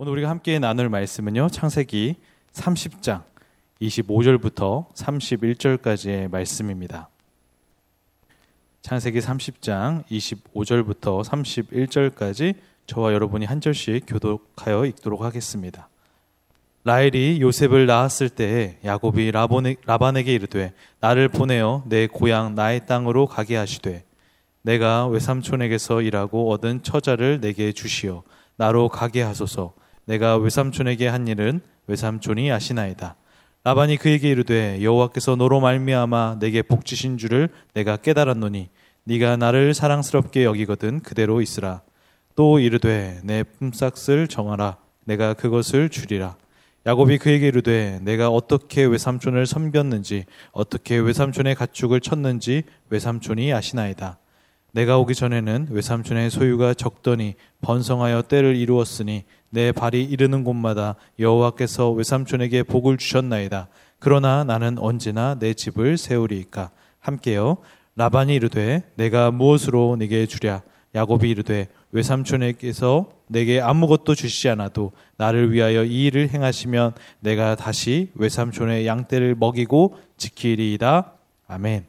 오늘 우리가 함께 나눌 말씀은요. 창세기 30장 25절부터 31절까지의 말씀입니다. 창세기 30장 25절부터 31절까지 저와 여러분이 한 절씩 교독하여 읽도록 하겠습니다. 라헬이 요셉을 낳았을 때에 야곱이 라반에게 이르되 나를 보내어 내 고향 나의 땅으로 가게 하시되 내가 외삼촌에게서 일하고 얻은 처자를 내게 주시어 나로 가게 하소서 내가 외삼촌에게 한 일은 외삼촌이 아시나이다. 라반이 그에게 이르되 여호와께서 너로 말미암아 내게 복 주신 줄을 내가 깨달았노니 네가 나를 사랑스럽게 여기거든 그대로 있으라. 또 이르되 내 품삯을 정하라. 내가 그것을 주리라. 야곱이 그에게 이르되 내가 어떻게 외삼촌을 섬겼는지 어떻게 외삼촌의 가축을 쳤는지 외삼촌이 아시나이다 내가 오기 전에는 외삼촌의 소유가 적더니 번성하여 때를 이루었으니 내 발이 이르는 곳마다 여호와께서 외삼촌에게 복을 주셨나이다 그러나 나는 언제나 내 집을 세우리이까 함께요 라반이 이르되 내가 무엇으로 네게 주랴 야곱이 이르되 외삼촌에게서 내게 아무것도 주시지 않아도 나를 위하여 이 일을 행하시면 내가 다시 외삼촌의 양떼를 먹이고 지키리이다. 아멘.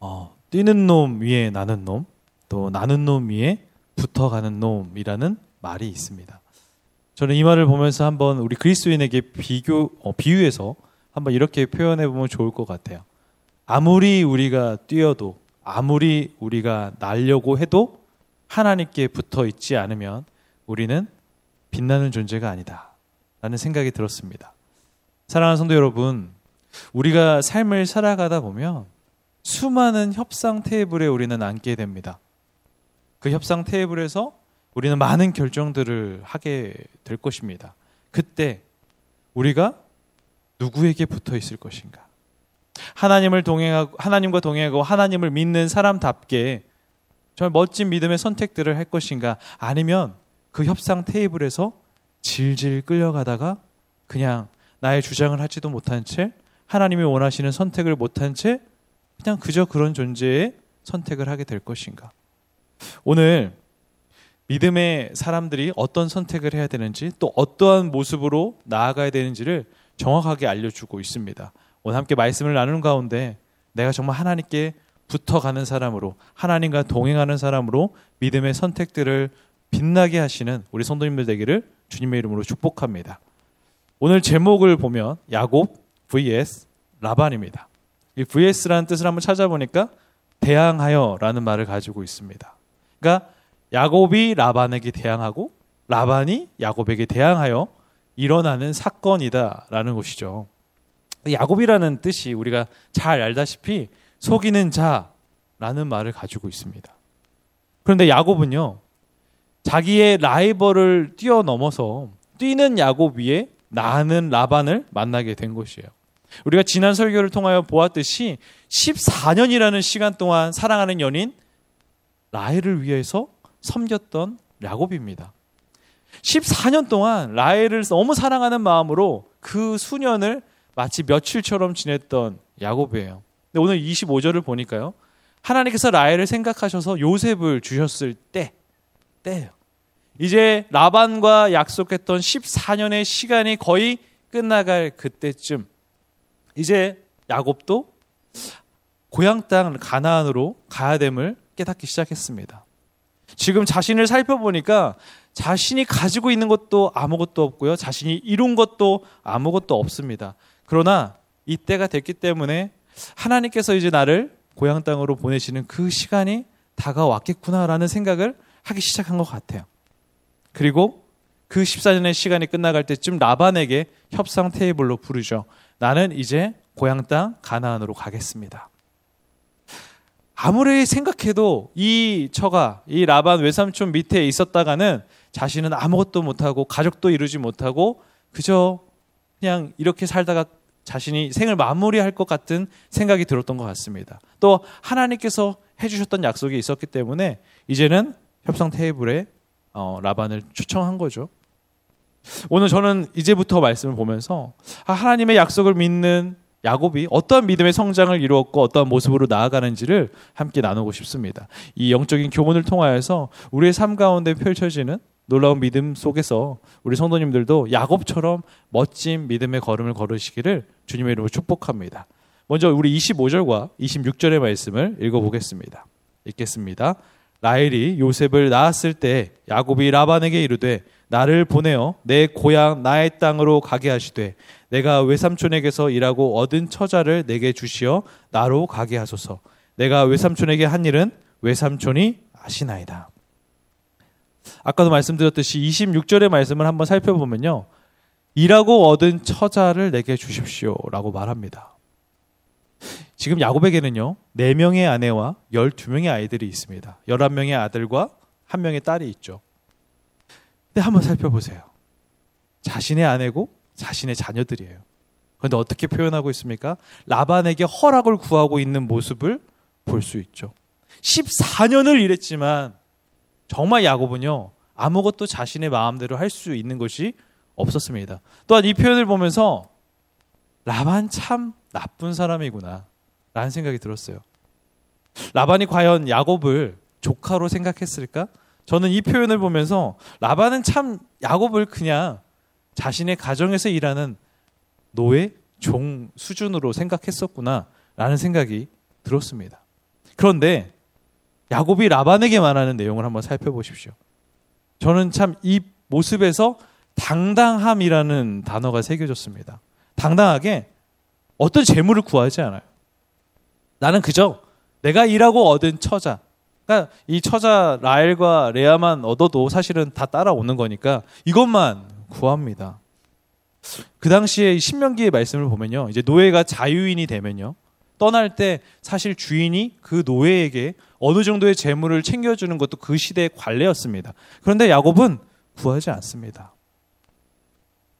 어, 뛰는 놈 위에 나는 놈, 또 나는 놈 위에 붙어가는 놈이라는 말이 있습니다. 저는 이 말을 보면서 한번 우리 그리스도인에게 비교, 어, 비유해서 한번 이렇게 표현해 보면 좋을 것 같아요. 아무리 우리가 뛰어도 아무리 우리가 날려고 해도 하나님께 붙어 있지 않으면 우리는 빛나는 존재가 아니다. 라는 생각이 들었습니다. 사랑하는 성도 여러분, 우리가 삶을 살아가다 보면 수많은 협상 테이블에 우리는 앉게 됩니다. 그 협상 테이블에서 우리는 많은 결정들을 하게 될 것입니다. 그때 우리가 누구에게 붙어 있을 것인가? 하나님을 동행하고 하나님과 동행하고 하나님을 믿는 사람답게 정말 멋진 믿음의 선택들을 할 것인가 아니면 그 협상 테이블에서 질질 끌려가다가 그냥 나의 주장을 하지도 못한 채 하나님이 원하시는 선택을 못한 채 그냥 그저 그런 존재의 선택을 하게 될 것인가. 오늘 믿음의 사람들이 어떤 선택을 해야 되는지 또 어떠한 모습으로 나아가야 되는지를 정확하게 알려주고 있습니다. 오늘 함께 말씀을 나누는 가운데 내가 정말 하나님께 붙어가는 사람으로 하나님과 동행하는 사람으로 믿음의 선택들을 빛나게 하시는 우리 성도님들 되기를 주님의 이름으로 축복합니다. 오늘 제목을 보면 야곱 vs 라반입니다. 이 vs라는 뜻을 한번 찾아보니까 대항하여라는 말을 가지고 있습니다. 그러니까 야곱이 라반에게 대항하고 라반이 야곱에게 대항하여 일어나는 사건이다라는 것이죠. 야곱이라는 뜻이 우리가 잘 알다시피 속이는 자라는 말을 가지고 있습니다. 그런데 야곱은요, 자기의 라이벌을 뛰어넘어서 뛰는 야곱 위에 나는 라반을 만나게 된 것이에요. 우리가 지난 설교를 통하여 보았듯이 14년이라는 시간 동안 사랑하는 연인 라헬을 위해서 섬겼던 야곱입니다. 14년 동안 라헬을 너무 사랑하는 마음으로 그 수년을 마치 며칠처럼 지냈던 야곱이에요. 근데 오늘 25절을 보니까요. 하나님께서 라헬을 생각하셔서 요셉을 주셨을 때, 때예요. 이제 라반과 약속했던 14년의 시간이 거의 끝나갈 그때쯤 이제 야곱도 고향 땅 가나안으로 가야 됨을 깨닫기 시작했습니다. 지금 자신을 살펴보니까 자신이 가지고 있는 것도 아무것도 없고요. 자신이 이룬 것도 아무것도 없습니다. 그러나 이때가 됐기 때문에 하나님께서 이제 나를 고향 땅으로 보내시는 그 시간이 다가왔겠구나라는 생각을 하기 시작한 것 같아요. 그리고 그 14년의 시간이 끝나갈 때쯤 라반에게 협상 테이블로 부르죠. 나는 이제 고향 땅 가나안으로 가겠습니다. 아무리 생각해도 이 처가 이 라반 외삼촌 밑에 있었다가는 자신은 아무것도 못하고 가족도 이루지 못하고 그저 그냥 이렇게 살다가 자신이 생을 마무리할 것 같은 생각이 들었던 것 같습니다. 또 하나님께서 해주셨던 약속이 있었기 때문에 이제는 협상 테이블에 어, 라반을 초청한 거죠. 오늘 저는 이제부터 말씀을 보면서 아, 하나님의 약속을 믿는 야곱이 어떠한 믿음의 성장을 이루었고 어떠한 모습으로 나아가는지를 함께 나누고 싶습니다. 이 영적인 교훈을 통하여서 우리의 삶 가운데 펼쳐지는 놀라운 믿음 속에서 우리 성도님들도 야곱처럼 멋진 믿음의 걸음을 걸으시기를 주님의 이름으로 축복합니다. 먼저 우리 25절과 26절의 말씀을 읽어보겠습니다. 읽겠습니다. 라헬이 요셉을 낳았을 때 야곱이 라반에게 이르되 나를 보내어 내 고향 나의 땅으로 가게 하시되 내가 외삼촌에게서 일하고 얻은 처자를 내게 주시어 나로 가게 하소서. 내가 외삼촌에게 한 일은 외삼촌이 아시나이다. 아까도 말씀드렸듯이 26절의 말씀을 한번 살펴보면요. 일하고 얻은 처자를 내게 주십시오라고 말합니다. 지금 야곱에게는요. 4명의 아내와 12명의 아이들이 있습니다. 11명의 아들과 1명의 딸이 있죠. 근데 한번 살펴보세요. 자신의 아내고 자신의 자녀들이에요. 그런데 어떻게 표현하고 있습니까? 라반에게 허락을 구하고 있는 모습을 볼 수 있죠. 14년을 일했지만 정말 야곱은요 아무것도 자신의 마음대로 할 수 있는 것이 없었습니다. 또한 이 표현을 보면서 라반 참 나쁜 사람이구나 라는 생각이 들었어요. 라반이 과연 야곱을 조카로 생각했을까? 저는 이 표현을 보면서 라반은 참 야곱을 그냥 자신의 가정에서 일하는 노예, 종 수준으로 생각했었구나 라는 생각이 들었습니다. 그런데 야곱이 라반에게 말하는 내용을 한번 살펴보십시오. 저는 참 이 모습에서 당당함이라는 단어가 새겨졌습니다. 당당하게 어떤 재물을 구하지 않아요. 나는 그저 내가 일하고 얻은 처자, 그러니까 이 처자 라엘과 레아만 얻어도 사실은 다 따라오는 거니까 이것만 구합니다. 그 당시에 신명기의 말씀을 보면요. 이제 노예가 자유인이 되면요. 떠날 때 사실 주인이 그 노예에게 어느 정도의 재물을 챙겨주는 것도 그 시대의 관례였습니다. 그런데 야곱은 구하지 않습니다.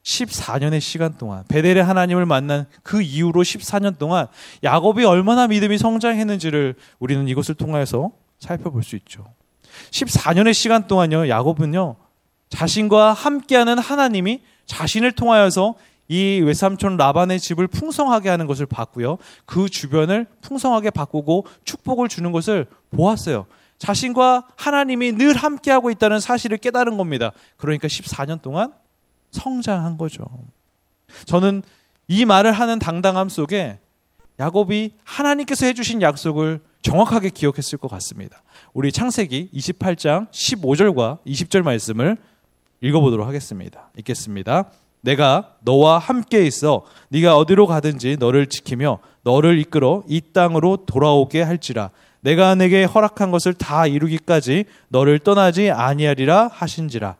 14년의 시간 동안 베델의 하나님을 만난 그 이후로 14년 동안 야곱이 얼마나 믿음이 성장했는지를 우리는 이것을 통해서 살펴볼 수 있죠. 14년의 시간 동안요. 야곱은요. 자신과 함께하는 하나님이 자신을 통하여서 이 외삼촌 라반의 집을 풍성하게 하는 것을 봤고요. 그 주변을 풍성하게 바꾸고 축복을 주는 것을 보았어요. 자신과 하나님이 늘 함께하고 있다는 사실을 깨달은 겁니다. 그러니까 14년 동안 성장한 거죠. 저는 이 말을 하는 당당함 속에 야곱이 하나님께서 해주신 약속을 정확하게 기억했을 것 같습니다. 우리 창세기 28장 15절과 20절 말씀을 읽어보도록 하겠습니다. 읽겠습니다. 내가 너와 함께 있어 네가 어디로 가든지 너를 지키며 너를 이끌어 이 땅으로 돌아오게 할지라 내가 내게 허락한 것을 다 이루기까지 너를 떠나지 아니하리라 하신지라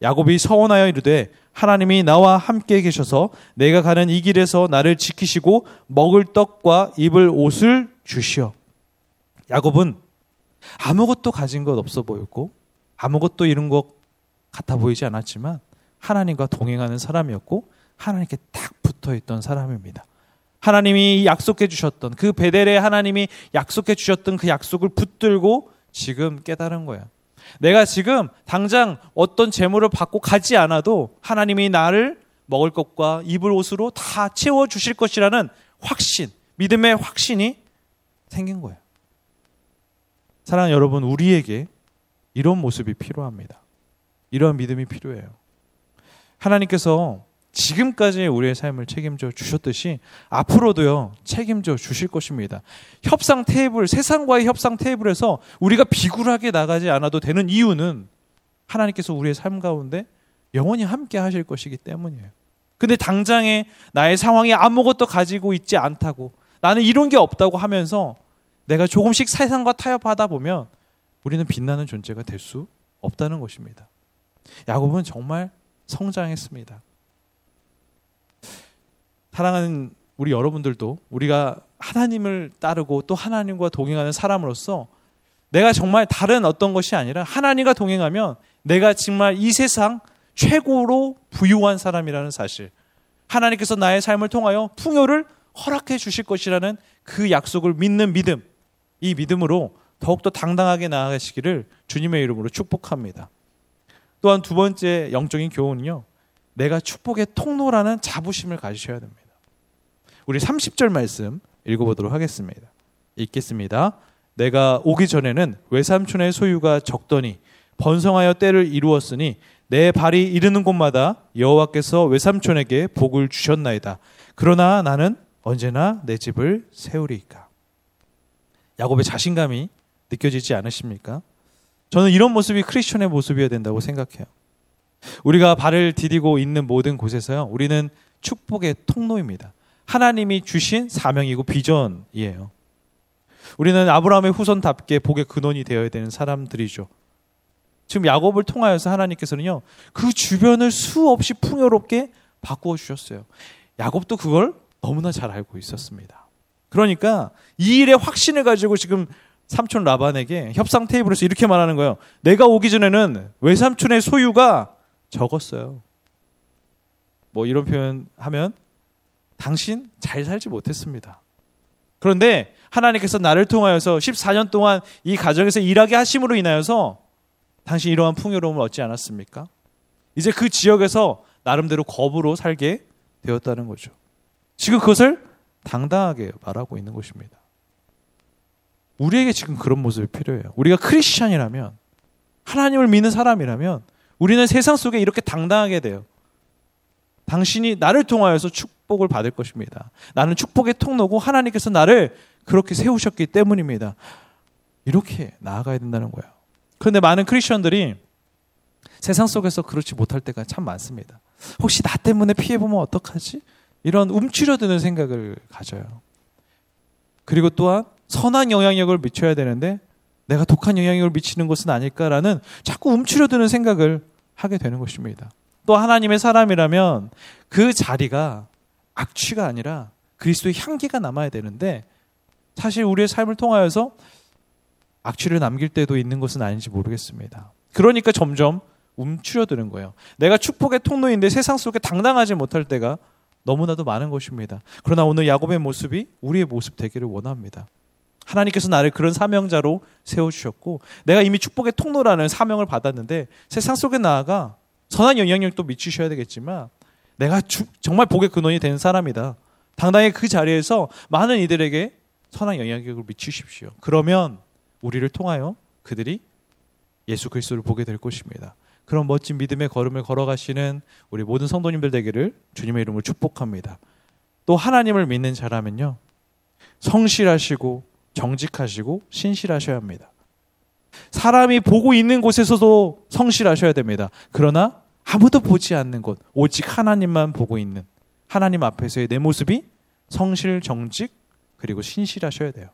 야곱이 서원하여 이르되 하나님이 나와 함께 계셔서 내가 가는 이 길에서 나를 지키시고 먹을 떡과 입을 옷을 주시어 야곱은 아무것도 가진 것 없어 보였고 아무것도 이룬 것 같아 보이지 않았지만 하나님과 동행하는 사람이었고 하나님께 딱 붙어 있던 사람입니다. 하나님이 약속해 주셨던 그 베델에 하나님이 약속해 주셨던 그 약속을 붙들고 지금 깨달은 거야. 내가 지금 당장 어떤 재물을 받고 가지 않아도 하나님이 나를 먹을 것과 입을 옷으로 다 채워 주실 것이라는 확신, 믿음의 확신이 생긴 거예요. 사랑하는 여러분, 우리에게 이런 모습이 필요합니다. 이러한 믿음이 필요해요. 하나님께서 지금까지 우리의 삶을 책임져 주셨듯이 앞으로도요 책임져 주실 것입니다. 협상 테이블 세상과의 협상 테이블에서 우리가 비굴하게 나가지 않아도 되는 이유는 하나님께서 우리의 삶 가운데 영원히 함께 하실 것이기 때문이에요. 근데 당장에 나의 상황이 아무것도 가지고 있지 않다고 나는 이런 게 없다고 하면서 내가 조금씩 세상과 타협하다 보면 우리는 빛나는 존재가 될 수 없다는 것입니다. 야곱은 정말 성장했습니다. 사랑하는 우리 여러분들도 우리가 하나님을 따르고 또 하나님과 동행하는 사람으로서 내가 정말 다른 어떤 것이 아니라 하나님과 동행하면 내가 정말 이 세상 최고로 부유한 사람이라는 사실. 하나님께서 나의 삶을 통하여 풍요를 허락해 주실 것이라는 그 약속을 믿는 믿음. 이 믿음으로 더욱더 당당하게 나아가시기를 주님의 이름으로 축복합니다. 또한 두 번째 영적인 교훈은요. 내가 축복의 통로라는 자부심을 가지셔야 됩니다. 우리 30절 말씀 읽어보도록 하겠습니다. 읽겠습니다. 내가 오기 전에는 외삼촌의 소유가 적더니 번성하여 때를 이루었으니 내 발이 이르는 곳마다 여호와께서 외삼촌에게 복을 주셨나이다. 그러나 나는 언제나 내 집을 세우리이까. 야곱의 자신감이 느껴지지 않으십니까? 저는 이런 모습이 크리스천의 모습이어야 된다고 생각해요. 우리가 발을 디디고 있는 모든 곳에서요. 우리는 축복의 통로입니다. 하나님이 주신 사명이고 비전이에요. 우리는 아브라함의 후손답게 복의 근원이 되어야 되는 사람들이죠. 지금 야곱을 통하여서 하나님께서는요, 그 주변을 수없이 풍요롭게 바꾸어 주셨어요. 야곱도 그걸 너무나 잘 알고 있었습니다. 그러니까 이 일에 확신을 가지고 지금 삼촌 라반에게 협상 테이블에서 이렇게 말하는 거예요. 내가 오기 전에는 외삼촌의 소유가 적었어요. 뭐 이런 표현 하면 당신 잘 살지 못했습니다. 그런데 하나님께서 나를 통하여서 14년 동안 이 가정에서 일하게 하심으로 인하여서 당신 이러한 풍요로움을 얻지 않았습니까? 이제 그 지역에서 나름대로 겁으로 살게 되었다는 거죠. 지금 그것을 당당하게 말하고 있는 것입니다. 우리에게 지금 그런 모습이 필요해요. 우리가 크리스천이라면 하나님을 믿는 사람이라면 우리는 세상 속에 이렇게 당당하게 돼요. 당신이 나를 통하여서 축복을 받을 것입니다. 나는 축복의 통로고 하나님께서 나를 그렇게 세우셨기 때문입니다. 이렇게 나아가야 된다는 거예요. 그런데 많은 크리스천들이 세상 속에서 그렇지 못할 때가 참 많습니다. 혹시 나 때문에 피해보면 어떡하지? 이런 움츠려드는 생각을 가져요. 그리고 또한 선한 영향력을 미쳐야 되는데 내가 독한 영향력을 미치는 것은 아닐까라는 자꾸 움츠려드는 생각을 하게 되는 것입니다. 또 하나님의 사람이라면 그 자리가 악취가 아니라 그리스도의 향기가 남아야 되는데 사실 우리의 삶을 통하여서 악취를 남길 때도 있는 것은 아닌지 모르겠습니다. 그러니까 점점 움츠려드는 거예요. 내가 축복의 통로인데 세상 속에 당당하지 못할 때가 너무나도 많은 것입니다. 그러나 오늘 야곱의 모습이 우리의 모습 되기를 원합니다. 하나님께서 나를 그런 사명자로 세워주셨고 내가 이미 축복의 통로라는 사명을 받았는데 세상 속에 나아가 선한 영향력도 미치셔야 되겠지만 내가 주, 정말 복의 근원이 되는 사람이다. 당당히 그 자리에서 많은 이들에게 선한 영향력을 미치십시오. 그러면 우리를 통하여 그들이 예수 그리스도를 보게 될 것입니다. 그런 멋진 믿음의 걸음을 걸어가시는 우리 모든 성도님들 되기를 주님의 이름으로 축복합니다. 또 하나님을 믿는 자라면요. 성실하시고 정직하시고 신실하셔야 합니다. 사람이 보고 있는 곳에서도 성실하셔야 됩니다. 그러나 아무도 보지 않는 곳, 오직 하나님만 보고 있는 하나님 앞에서의 내 모습이 성실, 정직, 그리고 신실하셔야 돼요.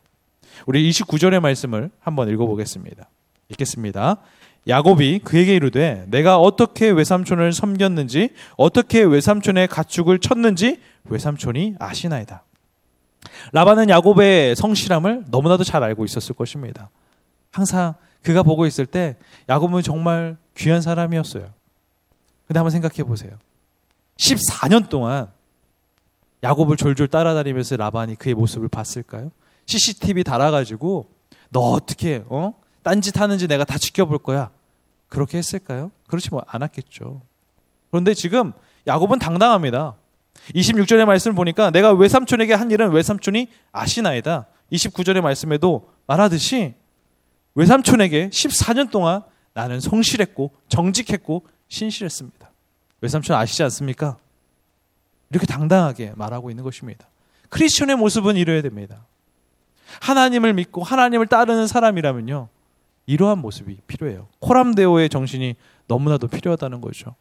우리 29절의 말씀을 한번 읽어보겠습니다. 읽겠습니다. 야곱이 그에게 이르되 내가 어떻게 외삼촌을 섬겼는지 어떻게 외삼촌의 가축을 쳤는지 외삼촌이 아시나이다. 라반은 야곱의 성실함을 너무나도 잘 알고 있었을 것입니다. 항상 그가 보고 있을 때 야곱은 정말 귀한 사람이었어요. 근데 한번 생각해 보세요. 14년 동안 야곱을 졸졸 따라다니면서 라반이 그의 모습을 봤을까요? CCTV 달아가지고 너 어떻게 어 딴짓 하는지 내가 다 지켜볼 거야. 그렇게 했을까요? 그렇지 뭐 않았겠죠. 그런데 지금 야곱은 당당합니다. 26절의 말씀을 보니까 내가 외삼촌에게 한 일은 외삼촌이 아시나이다. 29절의 말씀에도 말하듯이 외삼촌에게 14년 동안 나는 성실했고 정직했고 신실했습니다. 외삼촌 아시지 않습니까? 이렇게 당당하게 말하고 있는 것입니다. 크리스천의 모습은 이래야 됩니다. 하나님을 믿고 하나님을 따르는 사람이라면요. 이러한 모습이 필요해요. 코람데오의 정신이 너무나도 필요하다는 거죠.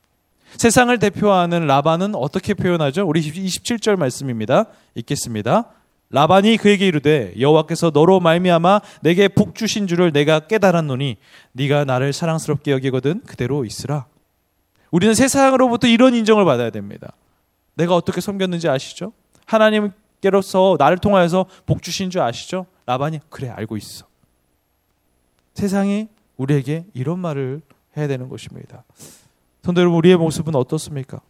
세상을 대표하는 라반은 어떻게 표현하죠? 우리 27절 말씀입니다. 읽겠습니다. 라반이 그에게 이르되 여호와께서 너로 말미암아 내게 복 주신 줄을 내가 깨달았노니 네가 나를 사랑스럽게 여기거든 그대로 있으라. 우리는 세상으로부터 이런 인정을 받아야 됩니다. 내가 어떻게 섬겼는지 아시죠? 하나님께로서 나를 통하여서 복 주신 줄 아시죠? 라반이 그래 알고 있어. 세상이 우리에게 이런 말을 해야 되는 것입니다. 성도 여러분 우리의 모습은 어떻습니까?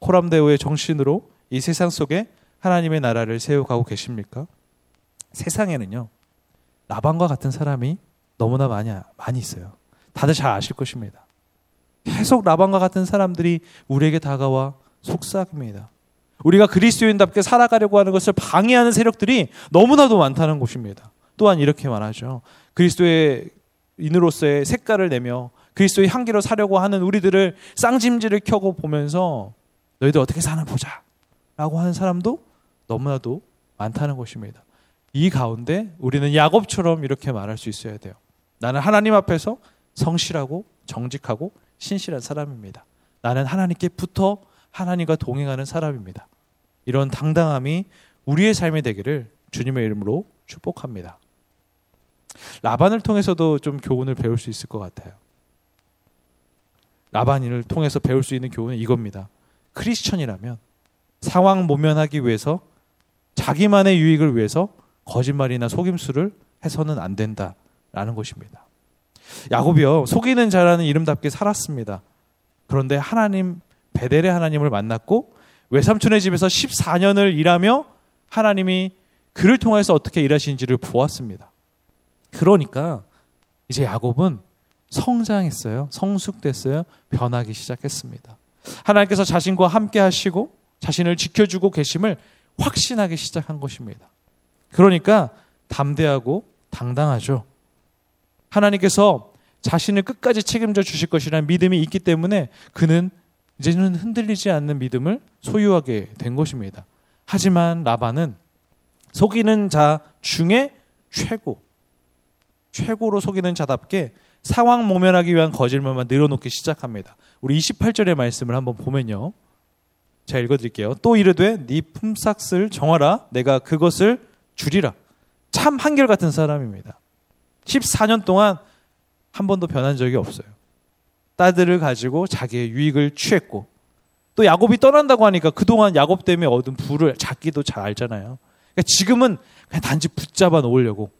코람데오의 정신으로 이 세상 속에 하나님의 나라를 세워가고 계십니까? 세상에는요, 라반과 같은 사람이 너무나 많이, 많이 있어요. 다들 잘 아실 것입니다. 계속 라반과 같은 사람들이 우리에게 다가와 속삭입니다. 우리가 그리스도인답게 살아가려고 하는 것을 방해하는 세력들이 너무나도 많다는 것입니다. 또한 이렇게 말하죠. 그리스도의 인으로서의 색깔을 내며 그리스도의 향기로 사려고 하는 우리들을 쌍짐지를 켜고 보면서 너희들 어떻게 사나 보자. 라고 하는 사람도 너무나도 많다는 것입니다. 이 가운데 우리는 야곱처럼 이렇게 말할 수 있어야 돼요. 나는 하나님 앞에서 성실하고 정직하고 신실한 사람입니다. 나는 하나님께 붙어 하나님과 동행하는 사람입니다. 이런 당당함이 우리의 삶이 되기를 주님의 이름으로 축복합니다. 라반을 통해서도 좀 교훈을 배울 수 있을 것 같아요. 라반인을 통해서 배울 수 있는 교훈은 이겁니다. 크리스천이라면 상황 모면하기 위해서 자기만의 유익을 위해서 거짓말이나 속임수를 해서는 안 된다라는 것입니다. 야곱이요 속이는 자라는 이름답게 살았습니다. 그런데 하나님 베델의 하나님을 만났고 외삼촌의 집에서 14년을 일하며 하나님이 그를 통해서 어떻게 일하시는지를 보았습니다. 그러니까 이제 야곱은 성장했어요. 성숙됐어요. 변하기 시작했습니다. 하나님께서 자신과 함께 하시고 자신을 지켜주고 계심을 확신하기 시작한 것입니다. 그러니까 담대하고 당당하죠. 하나님께서 자신을 끝까지 책임져 주실 것이라는 믿음이 있기 때문에 그는 이제는 흔들리지 않는 믿음을 소유하게 된 것입니다. 하지만 라반은 속이는 자 중에 최고, 최고로 속이는 자답게 상황 모면하기 위한 거짓말만 늘어놓기 시작합니다. 우리 28절의 말씀을 한번 보면요. 제가 읽어드릴게요. 또 이르되 네 품삯을 정하라. 내가 그것을 주리라. 참 한결같은 사람입니다. 14년 동안 한 번도 변한 적이 없어요. 딸들을 가지고 자기의 유익을 취했고 또 야곱이 떠난다고 하니까 그동안 야곱 때문에 얻은 부를 자기도 잘 알잖아요. 그러니까 지금은 그냥 단지 붙잡아 놓으려고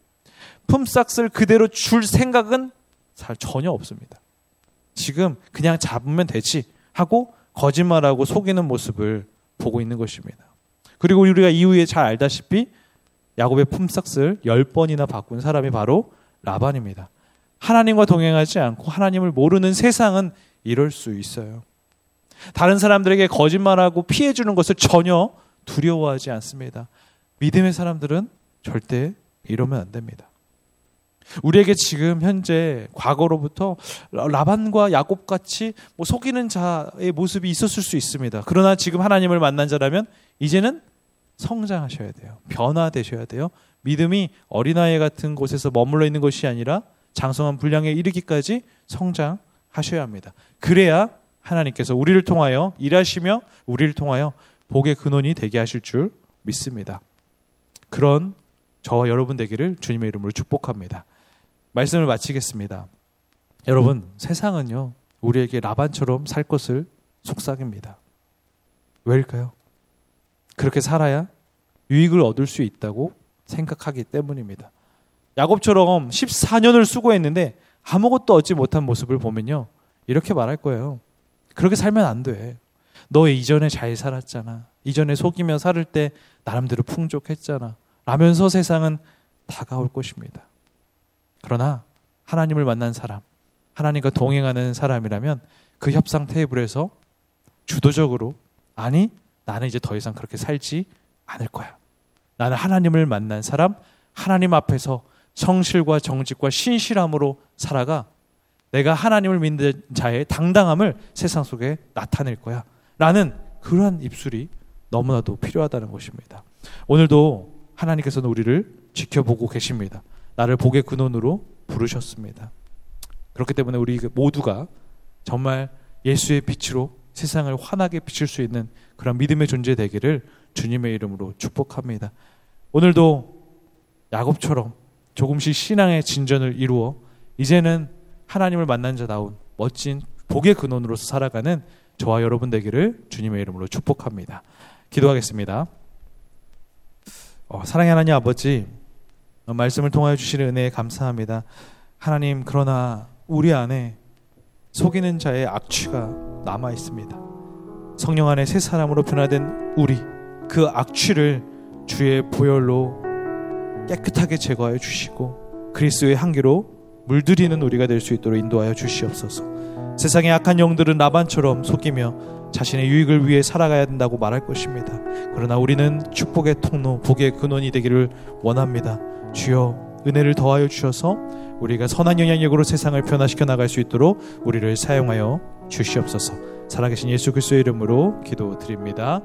품삯을 그대로 줄 생각은 잘 전혀 없습니다. 지금 그냥 잡으면 되지 하고 거짓말하고 속이는 모습을 보고 있는 것입니다. 그리고 우리가 이후에 잘 알다시피 야곱의 품삯을 열 번이나 바꾼 사람이 바로 라반입니다. 하나님과 동행하지 않고 하나님을 모르는 세상은 이럴 수 있어요. 다른 사람들에게 거짓말하고 피해주는 것을 전혀 두려워하지 않습니다. 믿음의 사람들은 절대 이러면 안 됩니다. 우리에게 지금 현재 과거로부터 라반과 야곱 같이 뭐 속이는 자의 모습이 있었을 수 있습니다. 그러나 지금 하나님을 만난 자라면 이제는 성장하셔야 돼요. 변화되셔야 돼요. 믿음이 어린아이 같은 곳에서 머물러 있는 것이 아니라 장성한 분량에 이르기까지 성장하셔야 합니다. 그래야 하나님께서 우리를 통하여 일하시며 우리를 통하여 복의 근원이 되게 하실 줄 믿습니다. 그런 저와 여러분 되기를 주님의 이름으로 축복합니다. 말씀을 마치겠습니다. 여러분, 세상은요, 우리에게 라반처럼 살 것을 속삭입니다. 왜일까요? 그렇게 살아야 유익을 얻을 수 있다고 생각하기 때문입니다. 야곱처럼 14년을 수고했는데 아무것도 얻지 못한 모습을 보면요. 이렇게 말할 거예요. 그렇게 살면 안 돼. 너 이전에 잘 살았잖아. 이전에 속이며 살을 때 나름대로 풍족했잖아. 라면서 세상은 다가올 것입니다. 그러나 하나님을 만난 사람, 하나님과 동행하는 사람이라면 그 협상 테이블에서 주도적으로 아니 나는 이제 더 이상 그렇게 살지 않을 거야. 나는 하나님을 만난 사람, 하나님 앞에서 성실과 정직과 신실함으로 살아가 내가 하나님을 믿는 자의 당당함을 세상 속에 나타낼 거야. 라는 그러한 입술이 너무나도 필요하다는 것입니다. 오늘도 하나님께서는 우리를 지켜보고 계십니다. 나를 복의 근원으로 부르셨습니다. 그렇기 때문에 우리 모두가 정말 예수의 빛으로 세상을 환하게 비출 수 있는 그런 믿음의 존재 되기를 주님의 이름으로 축복합니다. 오늘도 야곱처럼 조금씩 신앙의 진전을 이루어 이제는 하나님을 만난 자다운 멋진 복의 근원으로서 살아가는 저와 여러분 되기를 주님의 이름으로 축복합니다. 기도하겠습니다. 어, 사랑의 하나님 아버지, 어, 말씀을 통하여 주시는 은혜에 감사합니다. 하나님, 그러나 우리 안에 속이는 자의 악취가 남아 있습니다. 성령 안에 새 사람으로 변화된 우리, 그 악취를 주의 보혈로 깨끗하게 제거하여 주시고 그리스도의 향기로 물들이는 우리가 될 수 있도록 인도하여 주시옵소서. 세상의 악한 영들은 라반처럼 속이며 자신의 유익을 위해 살아가야 된다고 말할 것입니다. 그러나 우리는 축복의 통로, 복의 근원이 되기를 원합니다. 주여 은혜를 더하여 주셔서 우리가 선한 영향력으로 세상을 변화시켜 나갈 수 있도록 우리를 사용하여 주시옵소서. 살아계신 예수 그리스도의 이름으로 기도드립니다.